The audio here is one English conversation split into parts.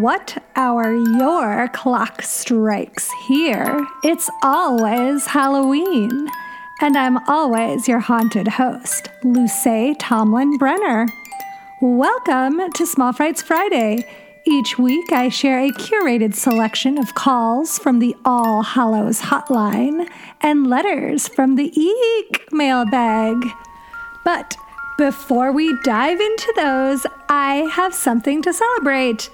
what hour your clock strikes here, it's always Halloween. And I'm always your haunted host, Luce Tomlin Brenner. Welcome to Small Frights Friday. Each week, I share a curated selection of calls from the All Hallows hotline and letters from the Eek mailbag. But before we dive into those, I have something to celebrate.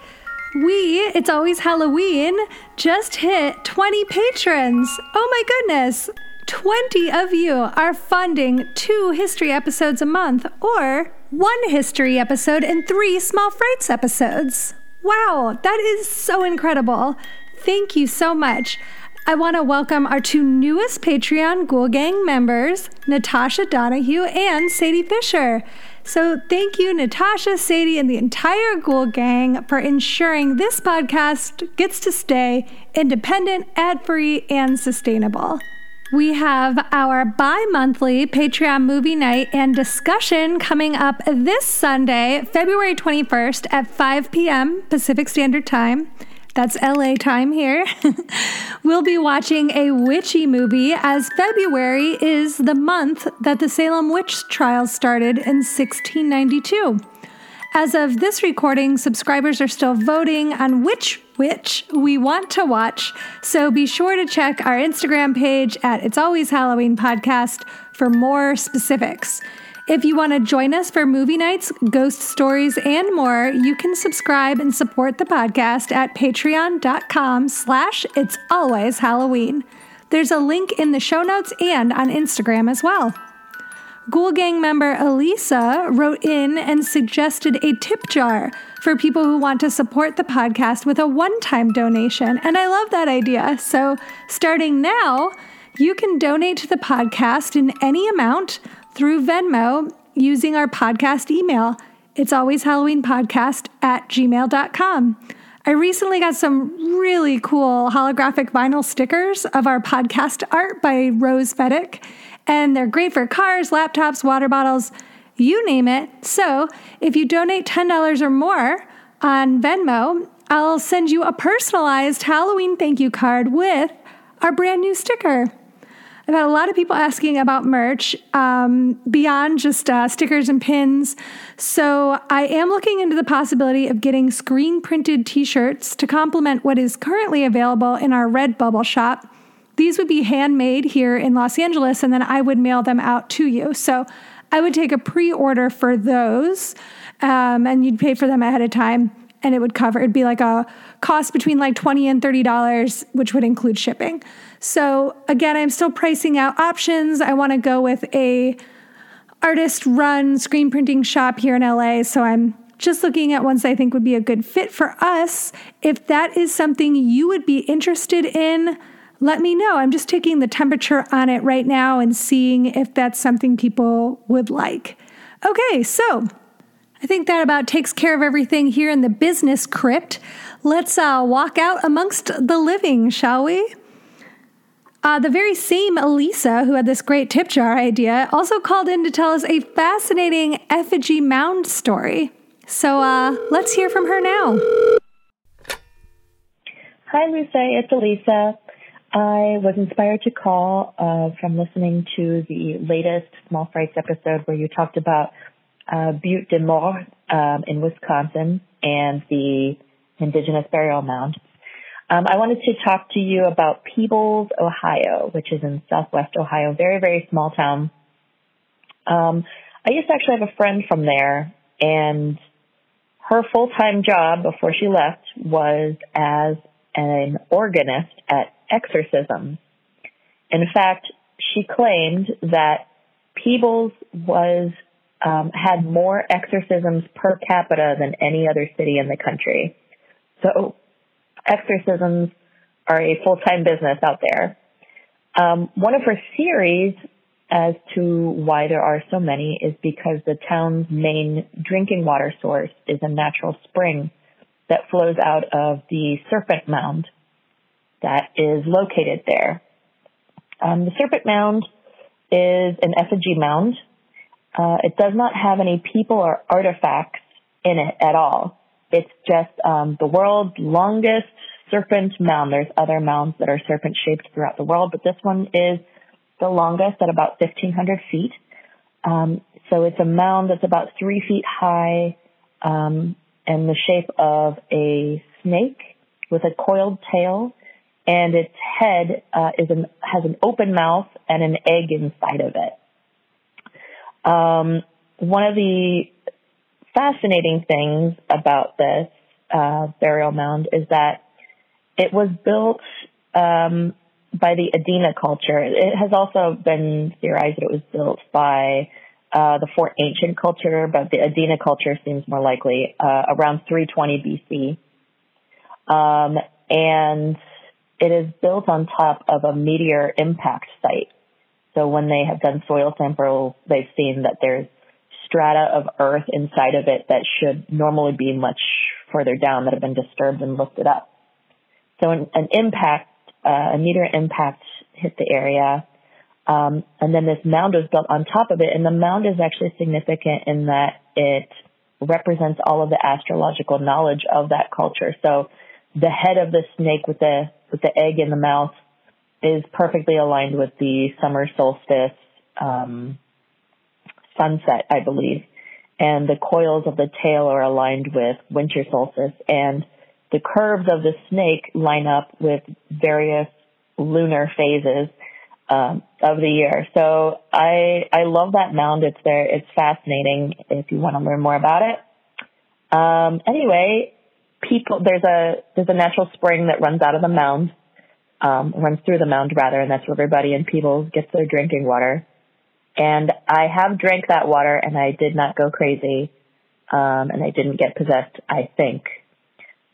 We, it's always Halloween, just hit 20 patrons. Oh my goodness! 20 of you are funding two history episodes a month or one history episode and three small frights episodes. Wow, that is so incredible. Thank you so much. I want to welcome our two newest Patreon Ghoul Gang members, Natasha Donahue and Sadie Fisher. So, thank you, Natasha, Sadie, and the entire Ghoul Gang for ensuring this podcast gets to stay independent, ad free, and sustainable. We have our bi monthly Patreon movie night and discussion coming up this Sunday, February 21st at 5 p.m. Pacific Standard Time. That's LA time here. we'll be watching a witchy movie as February is the month that the Salem witch trials started in 1692. As of this recording, subscribers are still voting on which witch we want to watch, so be sure to check our Instagram page at It's Always Halloween Podcast for more specifics. If you want to join us for movie nights, ghost stories, and more, you can subscribe and support the podcast at patreon.com slash it's always Halloween. There's a link in the show notes and on Instagram as well. Ghoul Gang member Elisa wrote in and suggested a tip jar for people who want to support the podcast with a one time donation. And I love that idea. So, starting now, you can donate to the podcast in any amount through Venmo using our podcast email. It's always Halloween podcast at gmail.com. I recently got some really cool holographic vinyl stickers of our podcast art by Rose Fedick, and they're great for cars, laptops, water bottles, you name it. So if you donate $10 or more on Venmo, I'll send you a personalized Halloween thank you card with our brand new sticker. I've had a lot of people asking about merch um, beyond just uh, stickers and pins. So I am looking into the possibility of getting screen printed t shirts to complement what is currently available in our Redbubble shop. These would be handmade here in Los Angeles, and then I would mail them out to you. So I would take a pre order for those, um, and you'd pay for them ahead of time and it would cover it'd be like a cost between like 20 and 30 dollars which would include shipping. So again i'm still pricing out options. I want to go with a artist run screen printing shop here in la so i'm just looking at ones i think would be a good fit for us. If that is something you would be interested in let me know. I'm just taking the temperature on it right now and seeing if that's something people would like. Okay so I think that about takes care of everything here in the business crypt. Let's uh, walk out amongst the living, shall we? Uh, the very same Elisa, who had this great tip jar idea, also called in to tell us a fascinating effigy mound story. So uh, let's hear from her now. Hi, Luce. It's Elisa. I was inspired to call uh, from listening to the latest Small Frights episode where you talked about uh, Butte des Morts um, in Wisconsin and the Indigenous Burial Mound. Um, I wanted to talk to you about Peebles, Ohio, which is in southwest Ohio, very, very small town. Um, I used to actually have a friend from there, and her full-time job before she left was as an organist at exorcisms. In fact, she claimed that Peebles was um, had more exorcisms per capita than any other city in the country. So exorcisms are a full-time business out there. Um, one of her theories as to why there are so many is because the town's main drinking water source is a natural spring that flows out of the serpent mound that is located there. Um, the serpent mound is an effigy mound uh, it does not have any people or artifacts in it at all. it's just um, the world's longest serpent mound. There's other mounds that are serpent shaped throughout the world, but this one is the longest at about 1,500 feet. Um, so it's a mound that's about three feet high um, and the shape of a snake with a coiled tail, and its head uh, is an, has an open mouth and an egg inside of it. Um, one of the fascinating things about this uh, burial mound is that it was built um, by the Adena culture. It has also been theorized that it was built by uh, the Fort Ancient culture, but the Adena culture seems more likely uh, around 320 BC. Um, and it is built on top of a meteor impact site. So when they have done soil samples, they've seen that there's strata of earth inside of it that should normally be much further down that have been disturbed and lifted up. So an, an impact, uh, a meteor impact hit the area. Um, and then this mound was built on top of it. And the mound is actually significant in that it represents all of the astrological knowledge of that culture. So the head of the snake with the, with the egg in the mouth is perfectly aligned with the summer solstice, um, sunset, I believe. And the coils of the tail are aligned with winter solstice and the curves of the snake line up with various lunar phases um, of the year. So I I love that mound. It's there. It's fascinating if you want to learn more about it. Um, anyway, people there's a there's a natural spring that runs out of the mound, um, runs through the mound rather, and that's where everybody in Peebles gets their drinking water. And I have drank that water, and I did not go crazy, um, and I didn't get possessed. I think.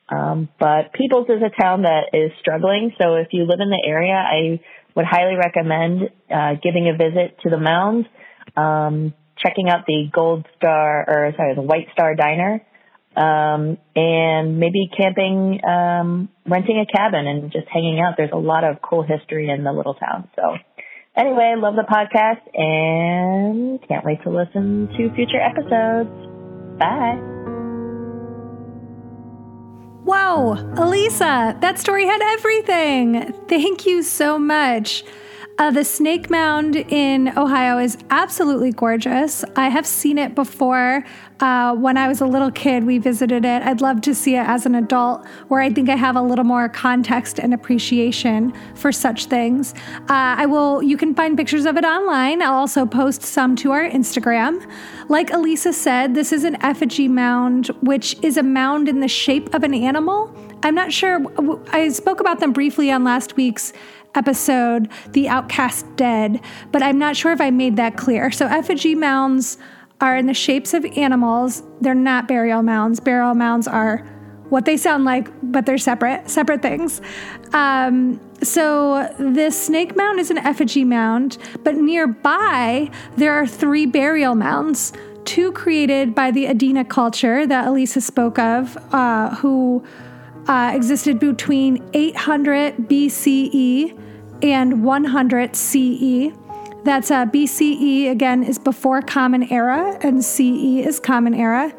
Um, but Peebles is a town that is struggling, so if you live in the area, I would highly recommend uh, giving a visit to the mound, um, checking out the Gold Star or sorry, the White Star Diner, um, and maybe camping, um, renting a cabin and just hanging out. There's a lot of cool history in the little town. So anyway, love the podcast and can't wait to listen to future episodes. Bye. Wow, Elisa, that story had everything. Thank you so much. Uh, the Snake Mound in Ohio is absolutely gorgeous. I have seen it before. Uh, when I was a little kid, we visited it. I'd love to see it as an adult, where I think I have a little more context and appreciation for such things. Uh, I will. You can find pictures of it online. I'll also post some to our Instagram. Like Elisa said, this is an effigy mound, which is a mound in the shape of an animal. I'm not sure. I spoke about them briefly on last week's episode, The Outcast Dead, but I'm not sure if I made that clear. So, effigy mounds are in the shapes of animals. They're not burial mounds. Burial mounds are what they sound like, but they're separate, separate things. Um, so this snake mound is an effigy mound, but nearby there are three burial mounds. Two created by the Adena culture that Elisa spoke of, uh, who uh, existed between 800 BCE and 100 CE. That's uh, BCE, again, is before Common Era, and CE is Common Era.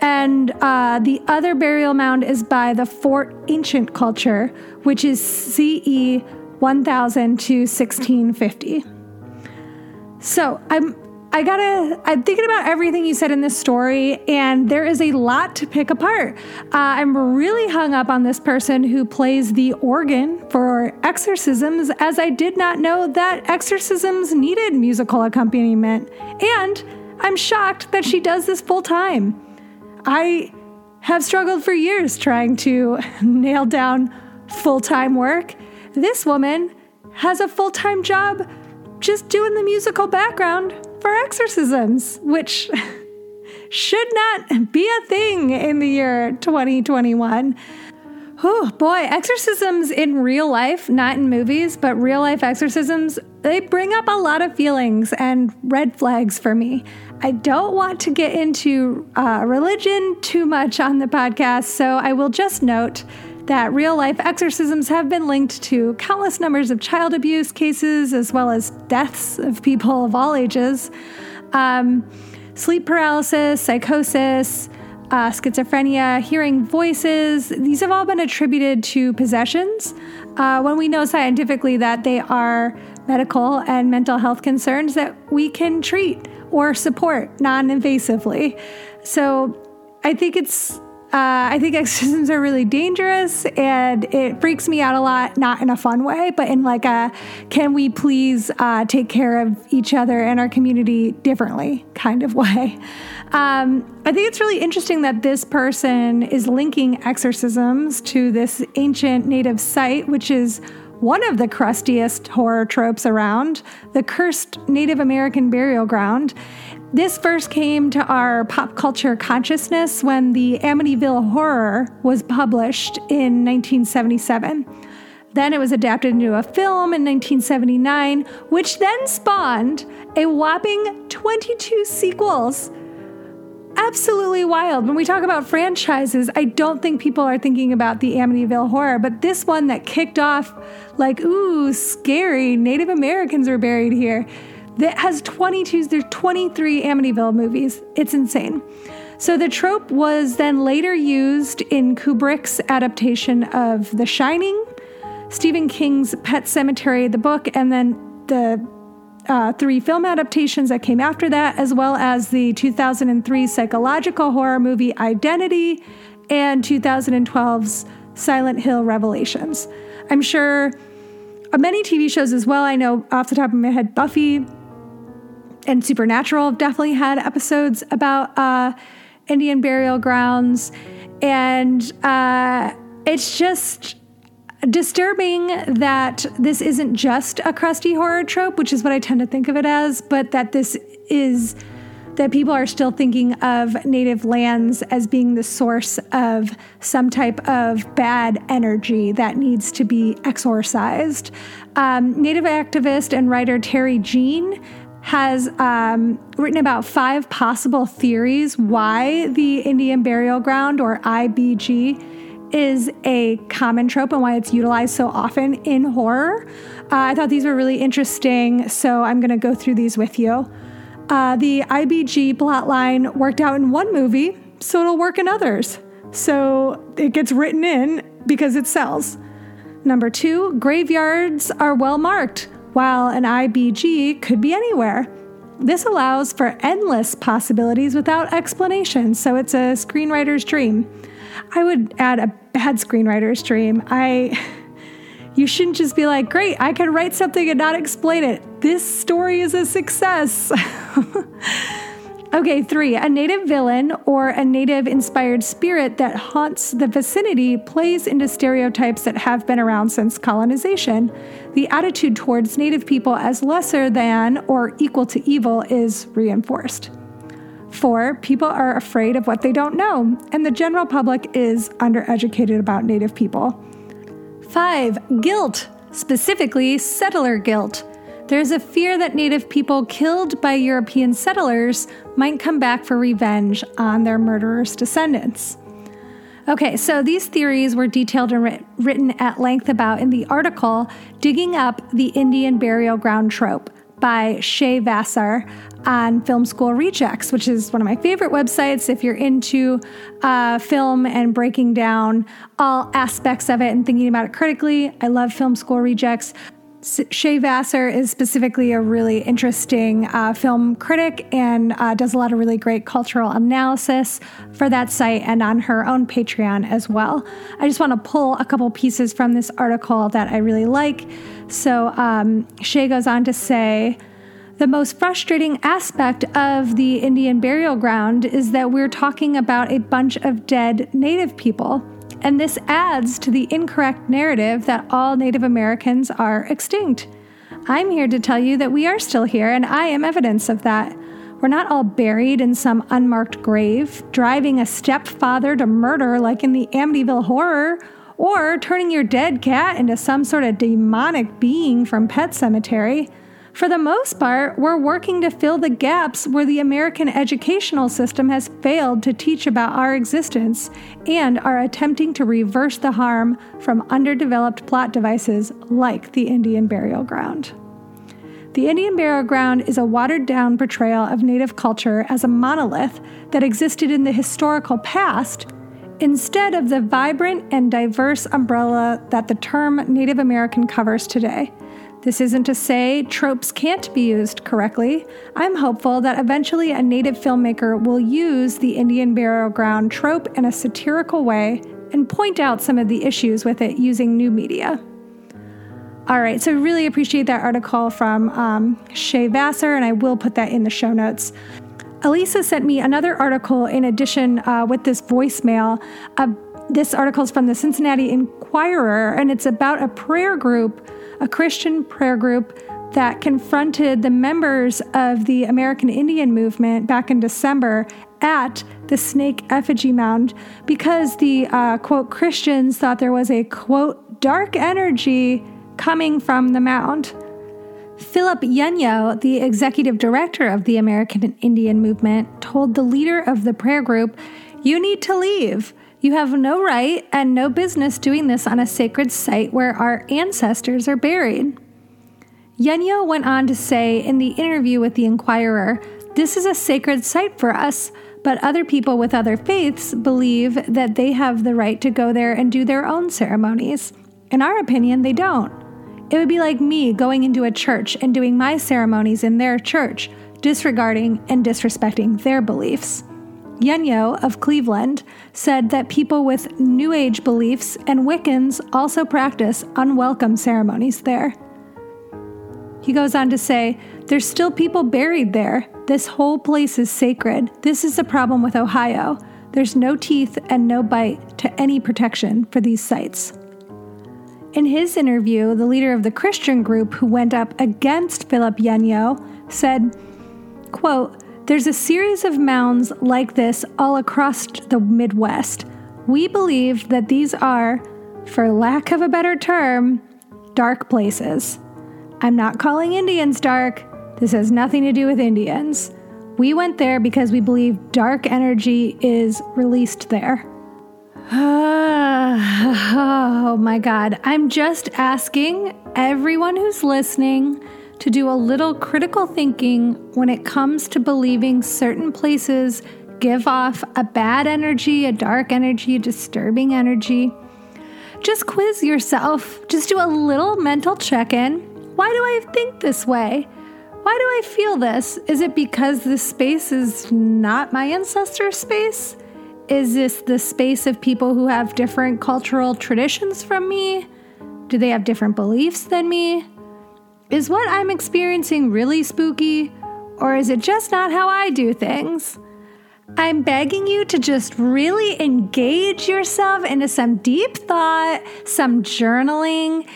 And uh, the other burial mound is by the Fort Ancient culture, which is CE 1000 to 1650. So I'm I gotta, I'm thinking about everything you said in this story, and there is a lot to pick apart. Uh, I'm really hung up on this person who plays the organ for exorcisms, as I did not know that exorcisms needed musical accompaniment. And I'm shocked that she does this full time. I have struggled for years trying to nail down full time work. This woman has a full time job just doing the musical background for exorcisms, which should not be a thing in the year 2021. Oh boy, exorcisms in real life, not in movies, but real life exorcisms, they bring up a lot of feelings and red flags for me. I don't want to get into uh, religion too much on the podcast, so I will just note that real life exorcisms have been linked to countless numbers of child abuse cases as well as deaths of people of all ages. Um, sleep paralysis, psychosis, uh, schizophrenia, hearing voices. These have all been attributed to possessions uh, when we know scientifically that they are medical and mental health concerns that we can treat or support non invasively. So I think it's uh, I think exorcisms are really dangerous and it freaks me out a lot, not in a fun way, but in like a can we please uh, take care of each other and our community differently kind of way. Um, I think it's really interesting that this person is linking exorcisms to this ancient native site, which is one of the crustiest horror tropes around the cursed Native American burial ground. This first came to our pop culture consciousness when the Amityville Horror was published in 1977. Then it was adapted into a film in 1979, which then spawned a whopping 22 sequels. Absolutely wild. When we talk about franchises, I don't think people are thinking about the Amityville Horror, but this one that kicked off like, ooh, scary, Native Americans are buried here that has 22, there's 23 Amityville movies. It's insane. So the trope was then later used in Kubrick's adaptation of The Shining, Stephen King's Pet Sematary, the book, and then the uh, three film adaptations that came after that, as well as the 2003 psychological horror movie Identity and 2012's Silent Hill Revelations. I'm sure many TV shows as well. I know off the top of my head, Buffy, and Supernatural definitely had episodes about uh, Indian burial grounds. And uh, it's just disturbing that this isn't just a crusty horror trope, which is what I tend to think of it as, but that this is that people are still thinking of native lands as being the source of some type of bad energy that needs to be exorcised. Um, native activist and writer Terry Jean has um, written about five possible theories why the Indian burial ground, or IBG, is a common trope and why it's utilized so often in horror. Uh, I thought these were really interesting, so I'm going to go through these with you. Uh, the IBG plotline worked out in one movie, so it'll work in others. So it gets written in because it sells. Number two, graveyards are well marked while an IBG could be anywhere. This allows for endless possibilities without explanation, so it's a screenwriter's dream. I would add a bad screenwriter's dream. I you shouldn't just be like, "Great, I can write something and not explain it. This story is a success." Okay, three, a native villain or a native inspired spirit that haunts the vicinity plays into stereotypes that have been around since colonization. The attitude towards native people as lesser than or equal to evil is reinforced. Four, people are afraid of what they don't know, and the general public is undereducated about native people. Five, guilt, specifically settler guilt. There's a fear that Native people killed by European settlers might come back for revenge on their murderers' descendants. Okay, so these theories were detailed and writ- written at length about in the article Digging Up the Indian Burial Ground Trope by Shea Vassar on Film School Rejects, which is one of my favorite websites if you're into uh, film and breaking down all aspects of it and thinking about it critically. I love Film School Rejects. Shea Vassar is specifically a really interesting uh, film critic and uh, does a lot of really great cultural analysis for that site and on her own Patreon as well. I just want to pull a couple pieces from this article that I really like. So um, Shea goes on to say, the most frustrating aspect of the Indian burial ground is that we're talking about a bunch of dead Native people and this adds to the incorrect narrative that all Native Americans are extinct. I'm here to tell you that we are still here, and I am evidence of that. We're not all buried in some unmarked grave, driving a stepfather to murder like in the Amityville horror, or turning your dead cat into some sort of demonic being from Pet Sematary. For the most part, we're working to fill the gaps where the American educational system has failed to teach about our existence and are attempting to reverse the harm from underdeveloped plot devices like the Indian burial ground. The Indian burial ground is a watered down portrayal of Native culture as a monolith that existed in the historical past instead of the vibrant and diverse umbrella that the term Native American covers today. This isn't to say tropes can't be used correctly. I'm hopeful that eventually a native filmmaker will use the Indian burial ground trope in a satirical way and point out some of the issues with it using new media. All right, so really appreciate that article from um, Shea Vassar, and I will put that in the show notes. Elisa sent me another article in addition uh, with this voicemail. Uh, this article is from the Cincinnati Enquirer, and it's about a prayer group, a Christian prayer group that confronted the members of the American Indian movement back in December at the snake effigy mound because the uh, quote Christians thought there was a quote dark energy coming from the mound. Philip Yenyo, the executive director of the American Indian Movement, told the leader of the prayer group, You need to leave. You have no right and no business doing this on a sacred site where our ancestors are buried. Yenyo went on to say in the interview with the Enquirer This is a sacred site for us, but other people with other faiths believe that they have the right to go there and do their own ceremonies. In our opinion, they don't. It would be like me going into a church and doing my ceremonies in their church, disregarding and disrespecting their beliefs. Yenyo of Cleveland said that people with New Age beliefs and Wiccans also practice unwelcome ceremonies there. He goes on to say, There's still people buried there. This whole place is sacred. This is the problem with Ohio. There's no teeth and no bite to any protection for these sites. In his interview, the leader of the Christian group who went up against Philip Yenyo said, quote, There's a series of mounds like this all across the Midwest. We believe that these are, for lack of a better term, dark places. I'm not calling Indians dark. This has nothing to do with Indians. We went there because we believe dark energy is released there. oh my God. I'm just asking everyone who's listening to do a little critical thinking when it comes to believing certain places give off a bad energy, a dark energy, a disturbing energy. Just quiz yourself. Just do a little mental check in. Why do I think this way? Why do I feel this? Is it because this space is not my ancestor space? Is this the space of people who have different cultural traditions from me? Do they have different beliefs than me? Is what I'm experiencing really spooky, or is it just not how I do things? I'm begging you to just really engage yourself into some deep thought, some journaling,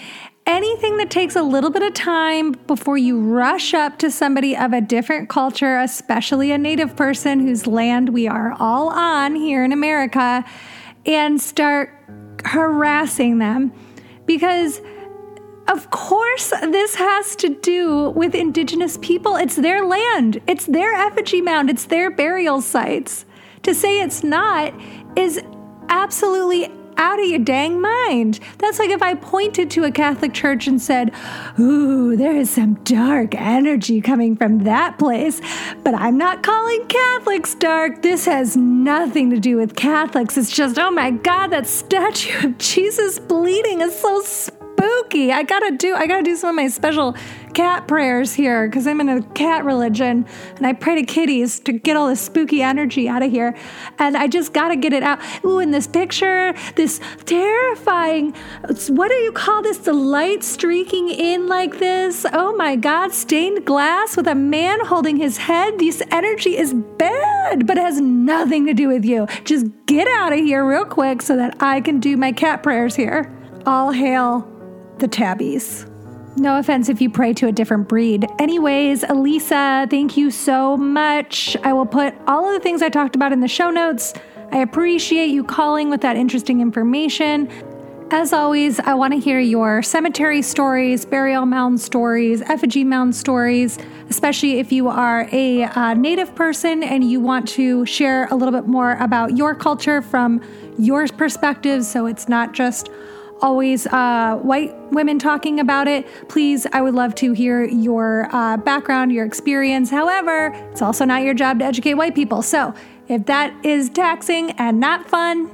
anything that takes a little bit of time before you rush up to somebody of a different culture, especially a native person whose land we are all on here in America, and start harassing them. Because, of course, this has to do with indigenous people. It's their land, it's their effigy mound, it's their burial sites. To say it's not is absolutely out of your dang mind. That's like if I pointed to a Catholic church and said, Ooh, there is some dark energy coming from that place, but I'm not calling Catholics dark. This has nothing to do with Catholics. It's just, oh my God, that statue of Jesus bleeding is so spooky. I gotta do, I gotta do some of my special cat prayers here because I'm in a cat religion and I pray to kitties to get all this spooky energy out of here. And I just got to get it out. Ooh, in this picture, this terrifying, what do you call this? The light streaking in like this. Oh my God, stained glass with a man holding his head. This energy is bad, but it has nothing to do with you. Just get out of here real quick so that I can do my cat prayers here. All hail the tabbies. No offense if you pray to a different breed. Anyways, Elisa, thank you so much. I will put all of the things I talked about in the show notes. I appreciate you calling with that interesting information. As always, I want to hear your cemetery stories, burial mound stories, effigy mound stories, especially if you are a uh, native person and you want to share a little bit more about your culture from your perspective. So it's not just always uh, white women talking about it. Please, I would love to hear your uh, background, your experience. However, it's also not your job to educate white people. So if that is taxing and not fun,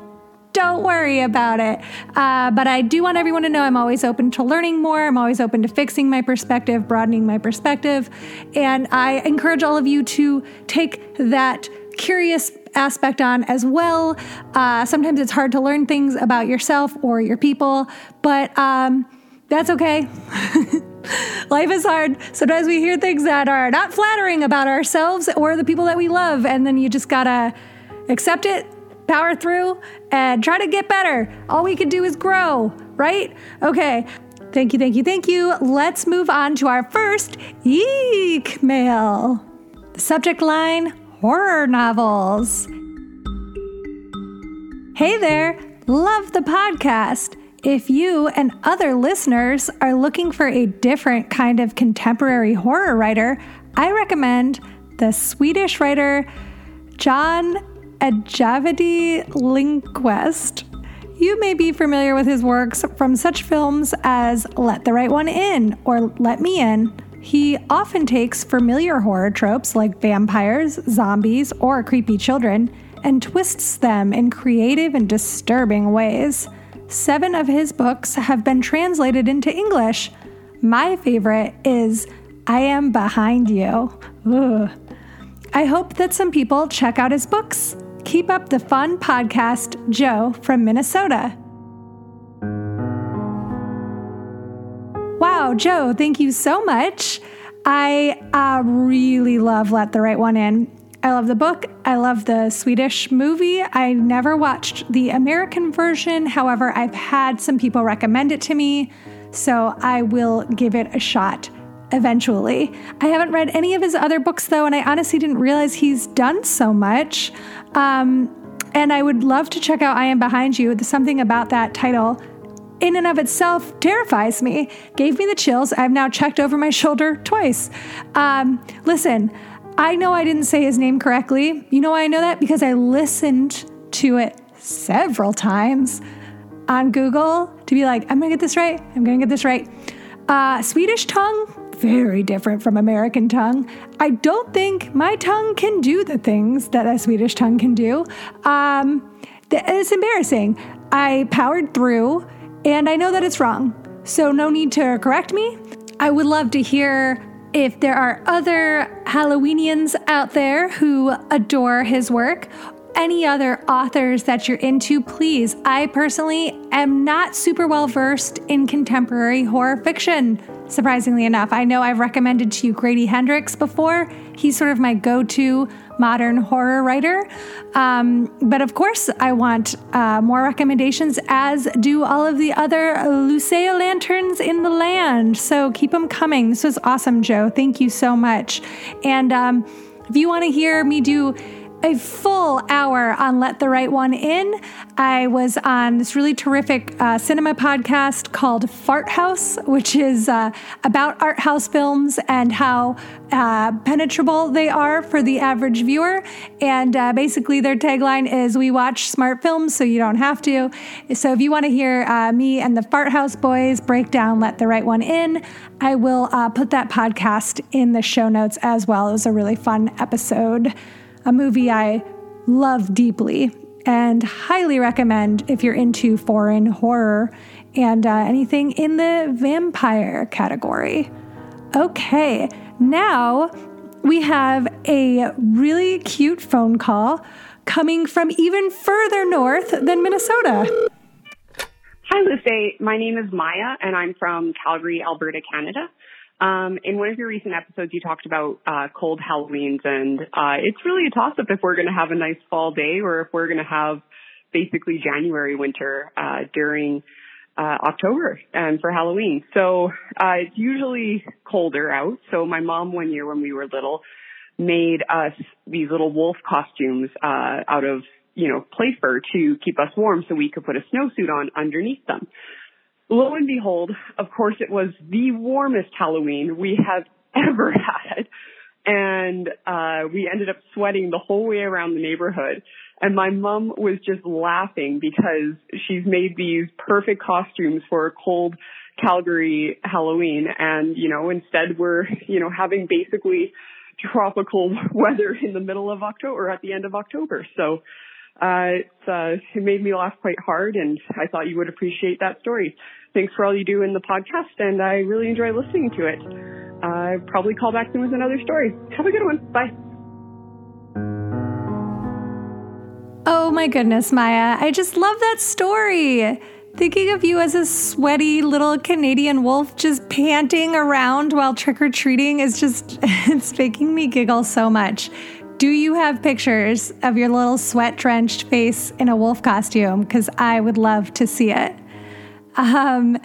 don't worry about it. Uh, but I do want everyone to know I'm always open to learning more. I'm always open to fixing my perspective, broadening my perspective. And I encourage all of you to take that curious aspect on as well. Uh, sometimes it's hard to learn things about yourself or your people, but um, that's okay. Life is hard. Sometimes we hear things that are not flattering about ourselves or the people that we love, and then you just gotta accept it, power through, and try to get better. All we can do is grow, right? Okay. Thank you, thank you, thank you. Let's move on to our first Eek mail. The subject line horror novels. Hey there, love the podcast. If you and other listeners are looking for a different kind of contemporary horror writer, I recommend the Swedish writer John Ajavide Lindqvist. You may be familiar with his works from such films as Let the Right One In or Let Me In. He often takes familiar horror tropes like vampires, zombies, or creepy children and twists them in creative and disturbing ways. Seven of his books have been translated into English. My favorite is I Am Behind You. Ugh. I hope that some people check out his books. Keep up the fun podcast, Joe from Minnesota. Wow, Joe, thank you so much. I uh, really love Let the Right One In. I love the book. I love the Swedish movie. I never watched the American version. However, I've had some people recommend it to me, so I will give it a shot eventually. I haven't read any of his other books though, and I honestly didn't realize he's done so much. Um, and I would love to check out I Am Behind You. Something about that title in and of itself terrifies me, gave me the chills. I've now checked over my shoulder twice. Um, listen, I know I didn't say his name correctly. You know why I know that? Because I listened to it several times on Google to be like, I'm gonna get this right. I'm gonna get this right. Uh, Swedish tongue, very different from American tongue. I don't think my tongue can do the things that a Swedish tongue can do. Um, it's embarrassing. I powered through and I know that it's wrong. So, no need to correct me. I would love to hear if there are other Halloweenians out there who adore his work. Any other authors that you're into, please. I personally am not super well versed in contemporary horror fiction surprisingly enough. I know I've recommended to you Grady Hendrix before. He's sort of my go to modern horror writer. Um, but of course, I want uh, more recommendations, as do all of the other Lucia lanterns in the land. So keep them coming. This was awesome, Joe. Thank you so much. And um, if you want to hear me do a full hour on Let the Right One In. I was on this really terrific uh, cinema podcast called Fart House, which is uh, about art house films and how uh, penetrable they are for the average viewer. And uh, basically, their tagline is We watch smart films so you don't have to. So if you want to hear uh, me and the Fart House boys break down Let the Right One In, I will uh, put that podcast in the show notes as well. It was a really fun episode a movie I love deeply and highly recommend if you're into foreign horror and uh, anything in the vampire category. Okay, now we have a really cute phone call coming from even further north than Minnesota. Hi, Lucy. My name is Maya, and I'm from Calgary, Alberta, Canada. Um, in one of your recent episodes, you talked about uh, cold Halloweens, and uh, it's really a toss-up if we're going to have a nice fall day or if we're going to have basically January winter uh, during uh, October and for Halloween. So uh, it's usually colder out. So my mom one year when we were little made us these little wolf costumes uh, out of you know play fur to keep us warm, so we could put a snowsuit on underneath them lo and behold, of course, it was the warmest Halloween we have ever had. And uh, we ended up sweating the whole way around the neighborhood. And my mom was just laughing because she's made these perfect costumes for a cold Calgary Halloween. And, you know, instead we're, you know, having basically tropical weather in the middle of October at the end of October. So, uh, it's, uh, it made me laugh quite hard and I thought you would appreciate that story. Thanks for all you do in the podcast and I really enjoy listening to it. Uh, probably call back soon with another story. Have a good one. Bye. Oh my goodness, Maya. I just love that story. Thinking of you as a sweaty little Canadian wolf just panting around while trick or treating is just, it's making me giggle so much. Do you have pictures of your little sweat drenched face in a wolf costume? Because I would love to see it. Um,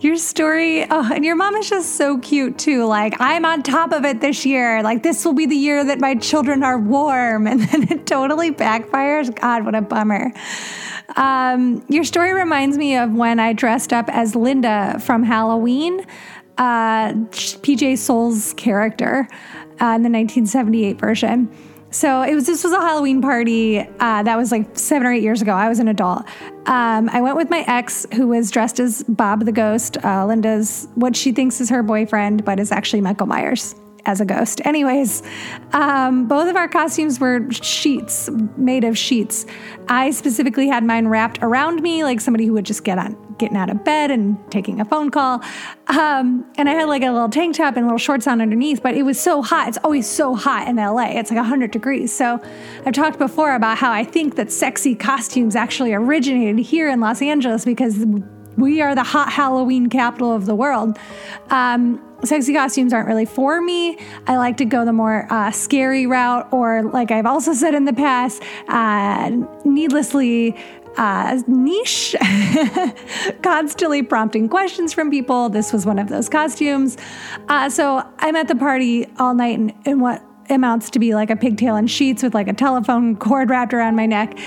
your story, oh, and your mom is just so cute too. Like, I'm on top of it this year. Like, this will be the year that my children are warm. And then it totally backfires. God, what a bummer. Um, your story reminds me of when I dressed up as Linda from Halloween, uh, PJ Soles character uh, in the 1978 version. So it was this was a Halloween party uh, that was like seven or eight years ago. I was an adult. Um, I went with my ex, who was dressed as Bob the Ghost, uh, Linda's what she thinks is her boyfriend, but is actually Michael Myers as a ghost. Anyways, um, both of our costumes were sheets made of sheets. I specifically had mine wrapped around me, like somebody who would just get on getting out of bed and taking a phone call. Um, and I had like a little tank top and little shorts on underneath, but it was so hot. It's always so hot in LA. It's like 100 degrees. So I've talked before about how I think that sexy costumes actually originated here in Los Angeles because we are the hot Halloween capital of the world. Um, sexy costumes aren't really for me. I like to go the more uh, scary route, or like I've also said in the past, uh, needlessly uh, niche, constantly prompting questions from people. This was one of those costumes. Uh, so I'm at the party all night in, in what amounts to be like a pigtail and sheets with like a telephone cord wrapped around my neck.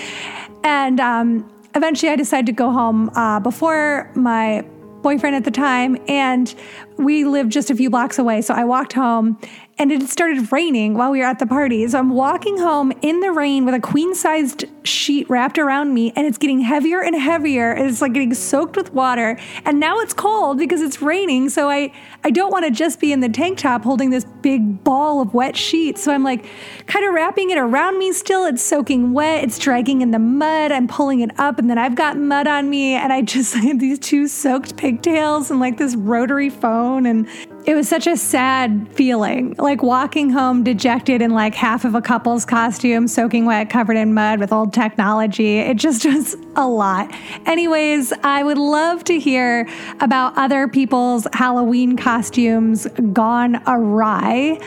And um, eventually I decided to go home uh, before my boyfriend at the time, and we lived just a few blocks away. So I walked home and it started raining while we were at the party. So I'm walking home in the rain with a queen sized sheet wrapped around me, and it's getting heavier and heavier. And it's like getting soaked with water. And now it's cold because it's raining. So I, I don't want to just be in the tank top holding this big ball of wet sheet. So I'm like kind of wrapping it around me still. It's soaking wet, it's dragging in the mud. I'm pulling it up, and then I've got mud on me, and I just have these two soaked pigtails and like this rotary phone. And it was such a sad feeling, like walking home dejected in like half of a couple's costume, soaking wet, covered in mud with old technology. It just was a lot. Anyways, I would love to hear about other people's Halloween costumes gone awry.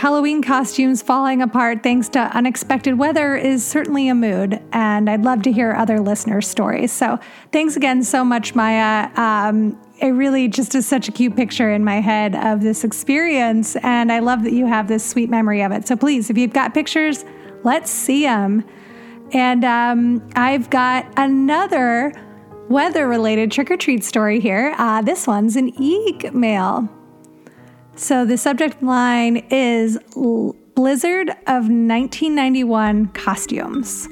Halloween costumes falling apart thanks to unexpected weather is certainly a mood, and I'd love to hear other listeners' stories. So, thanks again so much, Maya. Um, it really just is such a cute picture in my head of this experience. And I love that you have this sweet memory of it. So please, if you've got pictures, let's see them. And um, I've got another weather related trick or treat story here. Uh, this one's an email. So the subject line is Blizzard of 1991 costumes.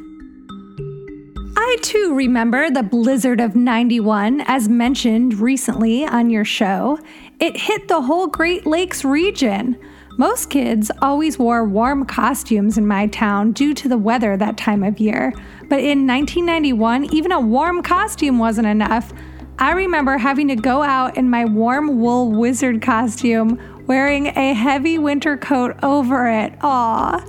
I too remember the blizzard of 91, as mentioned recently on your show. It hit the whole Great Lakes region. Most kids always wore warm costumes in my town due to the weather that time of year. But in 1991, even a warm costume wasn't enough. I remember having to go out in my warm wool wizard costume wearing a heavy winter coat over it. Aw.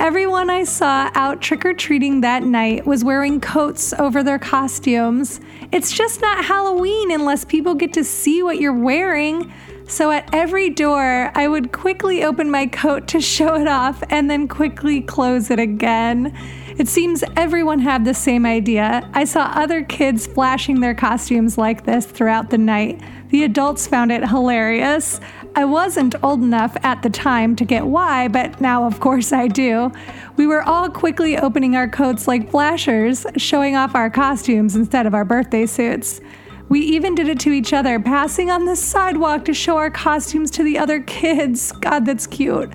Everyone I saw out trick or treating that night was wearing coats over their costumes. It's just not Halloween unless people get to see what you're wearing. So at every door, I would quickly open my coat to show it off and then quickly close it again. It seems everyone had the same idea. I saw other kids flashing their costumes like this throughout the night. The adults found it hilarious. I wasn't old enough at the time to get why, but now of course I do. We were all quickly opening our coats like flashers, showing off our costumes instead of our birthday suits. We even did it to each other, passing on the sidewalk to show our costumes to the other kids. God, that's cute.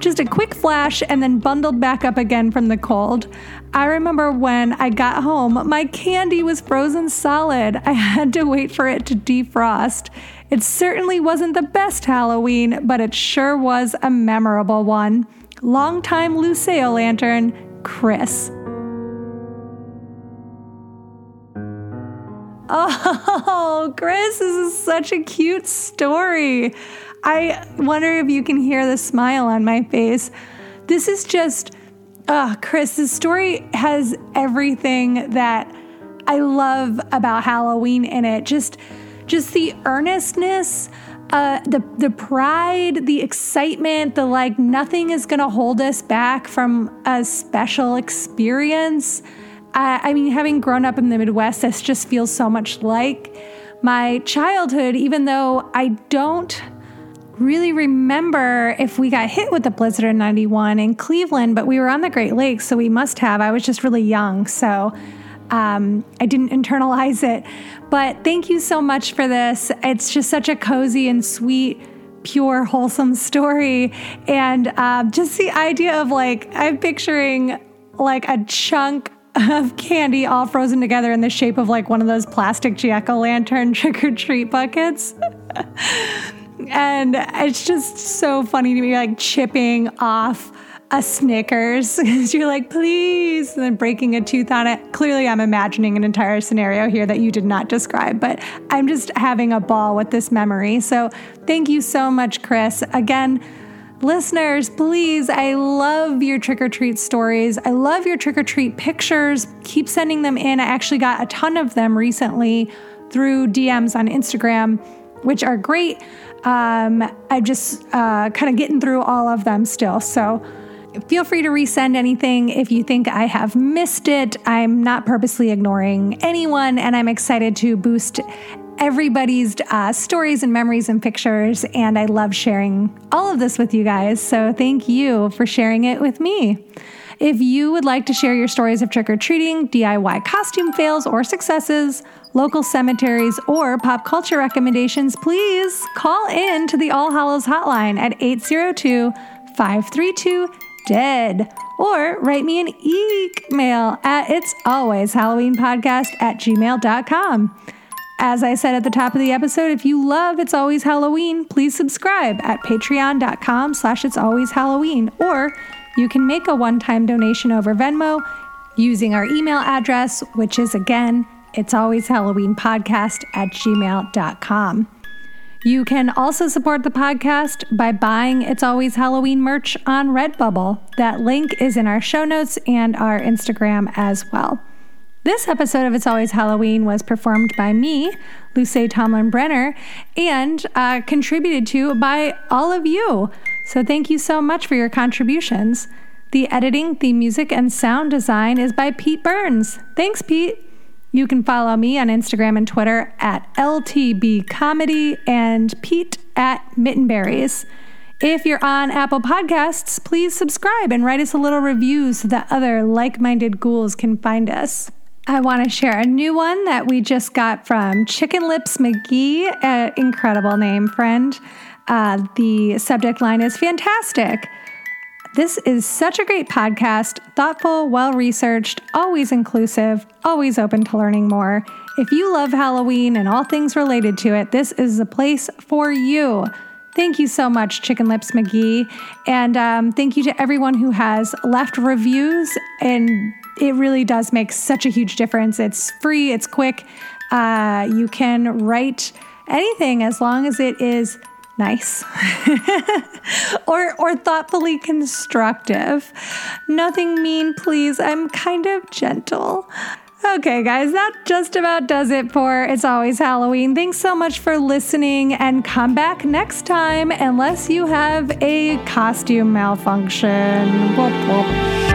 Just a quick flash and then bundled back up again from the cold. I remember when I got home, my candy was frozen solid. I had to wait for it to defrost. It certainly wasn't the best Halloween, but it sure was a memorable one. Longtime Luceo lantern, Chris. Oh, Chris, this is such a cute story. I wonder if you can hear the smile on my face. This is just, uh, Chris, this story has everything that I love about Halloween in it. Just, just the earnestness, uh, the the pride, the excitement, the like nothing is gonna hold us back from a special experience. I, I mean, having grown up in the Midwest, this just feels so much like my childhood, even though I don't really remember if we got hit with the blizzard in 91 in Cleveland, but we were on the Great Lakes, so we must have. I was just really young, so um, I didn't internalize it. But thank you so much for this. It's just such a cozy and sweet pure, wholesome story. And um, just the idea of like, I'm picturing like a chunk of candy all frozen together in the shape of like one of those plastic jack o' lantern trick or treat buckets. and it's just so funny to me, like chipping off a Snickers because you're like, please, and then breaking a tooth on it. Clearly, I'm imagining an entire scenario here that you did not describe, but I'm just having a ball with this memory. So, thank you so much, Chris. Again, listeners, please, I love your trick or treat stories. I love your trick or treat pictures. Keep sending them in. I actually got a ton of them recently through DMs on Instagram, which are great. Um, I'm just uh, kind of getting through all of them still. So, Feel free to resend anything if you think I have missed it. I'm not purposely ignoring anyone, and I'm excited to boost everybody's uh, stories and memories and pictures. And I love sharing all of this with you guys. So thank you for sharing it with me. If you would like to share your stories of trick or treating, DIY costume fails or successes, local cemeteries, or pop culture recommendations, please call in to the All Hallows Hotline at 802 532 dead. Or write me an email at it's always Halloween podcast at gmail.com. As I said at the top of the episode, if you love It's Always Halloween, please subscribe at patreon.com slash it's always Halloween. Or you can make a one-time donation over Venmo using our email address, which is again, it's always Halloween podcast at gmail.com. You can also support the podcast by buying It's Always Halloween merch on Redbubble. That link is in our show notes and our Instagram as well. This episode of It's Always Halloween was performed by me, Luce Tomlin Brenner, and uh, contributed to by all of you. So thank you so much for your contributions. The editing, the music, and sound design is by Pete Burns. Thanks, Pete. You can follow me on Instagram and Twitter at LTB Comedy and Pete at Mittenberries. If you're on Apple Podcasts, please subscribe and write us a little review so that other like minded ghouls can find us. I want to share a new one that we just got from Chicken Lips McGee, an incredible name, friend. Uh, the subject line is fantastic. This is such a great podcast, thoughtful, well researched, always inclusive, always open to learning more. If you love Halloween and all things related to it, this is the place for you. Thank you so much, Chicken Lips McGee. And um, thank you to everyone who has left reviews. And it really does make such a huge difference. It's free, it's quick. Uh, you can write anything as long as it is nice or or thoughtfully constructive. Nothing mean, please. I'm kind of gentle. Okay, guys, that just about does it for It's Always Halloween. Thanks so much for listening and come back next time unless you have a costume malfunction. Whoop, whoop.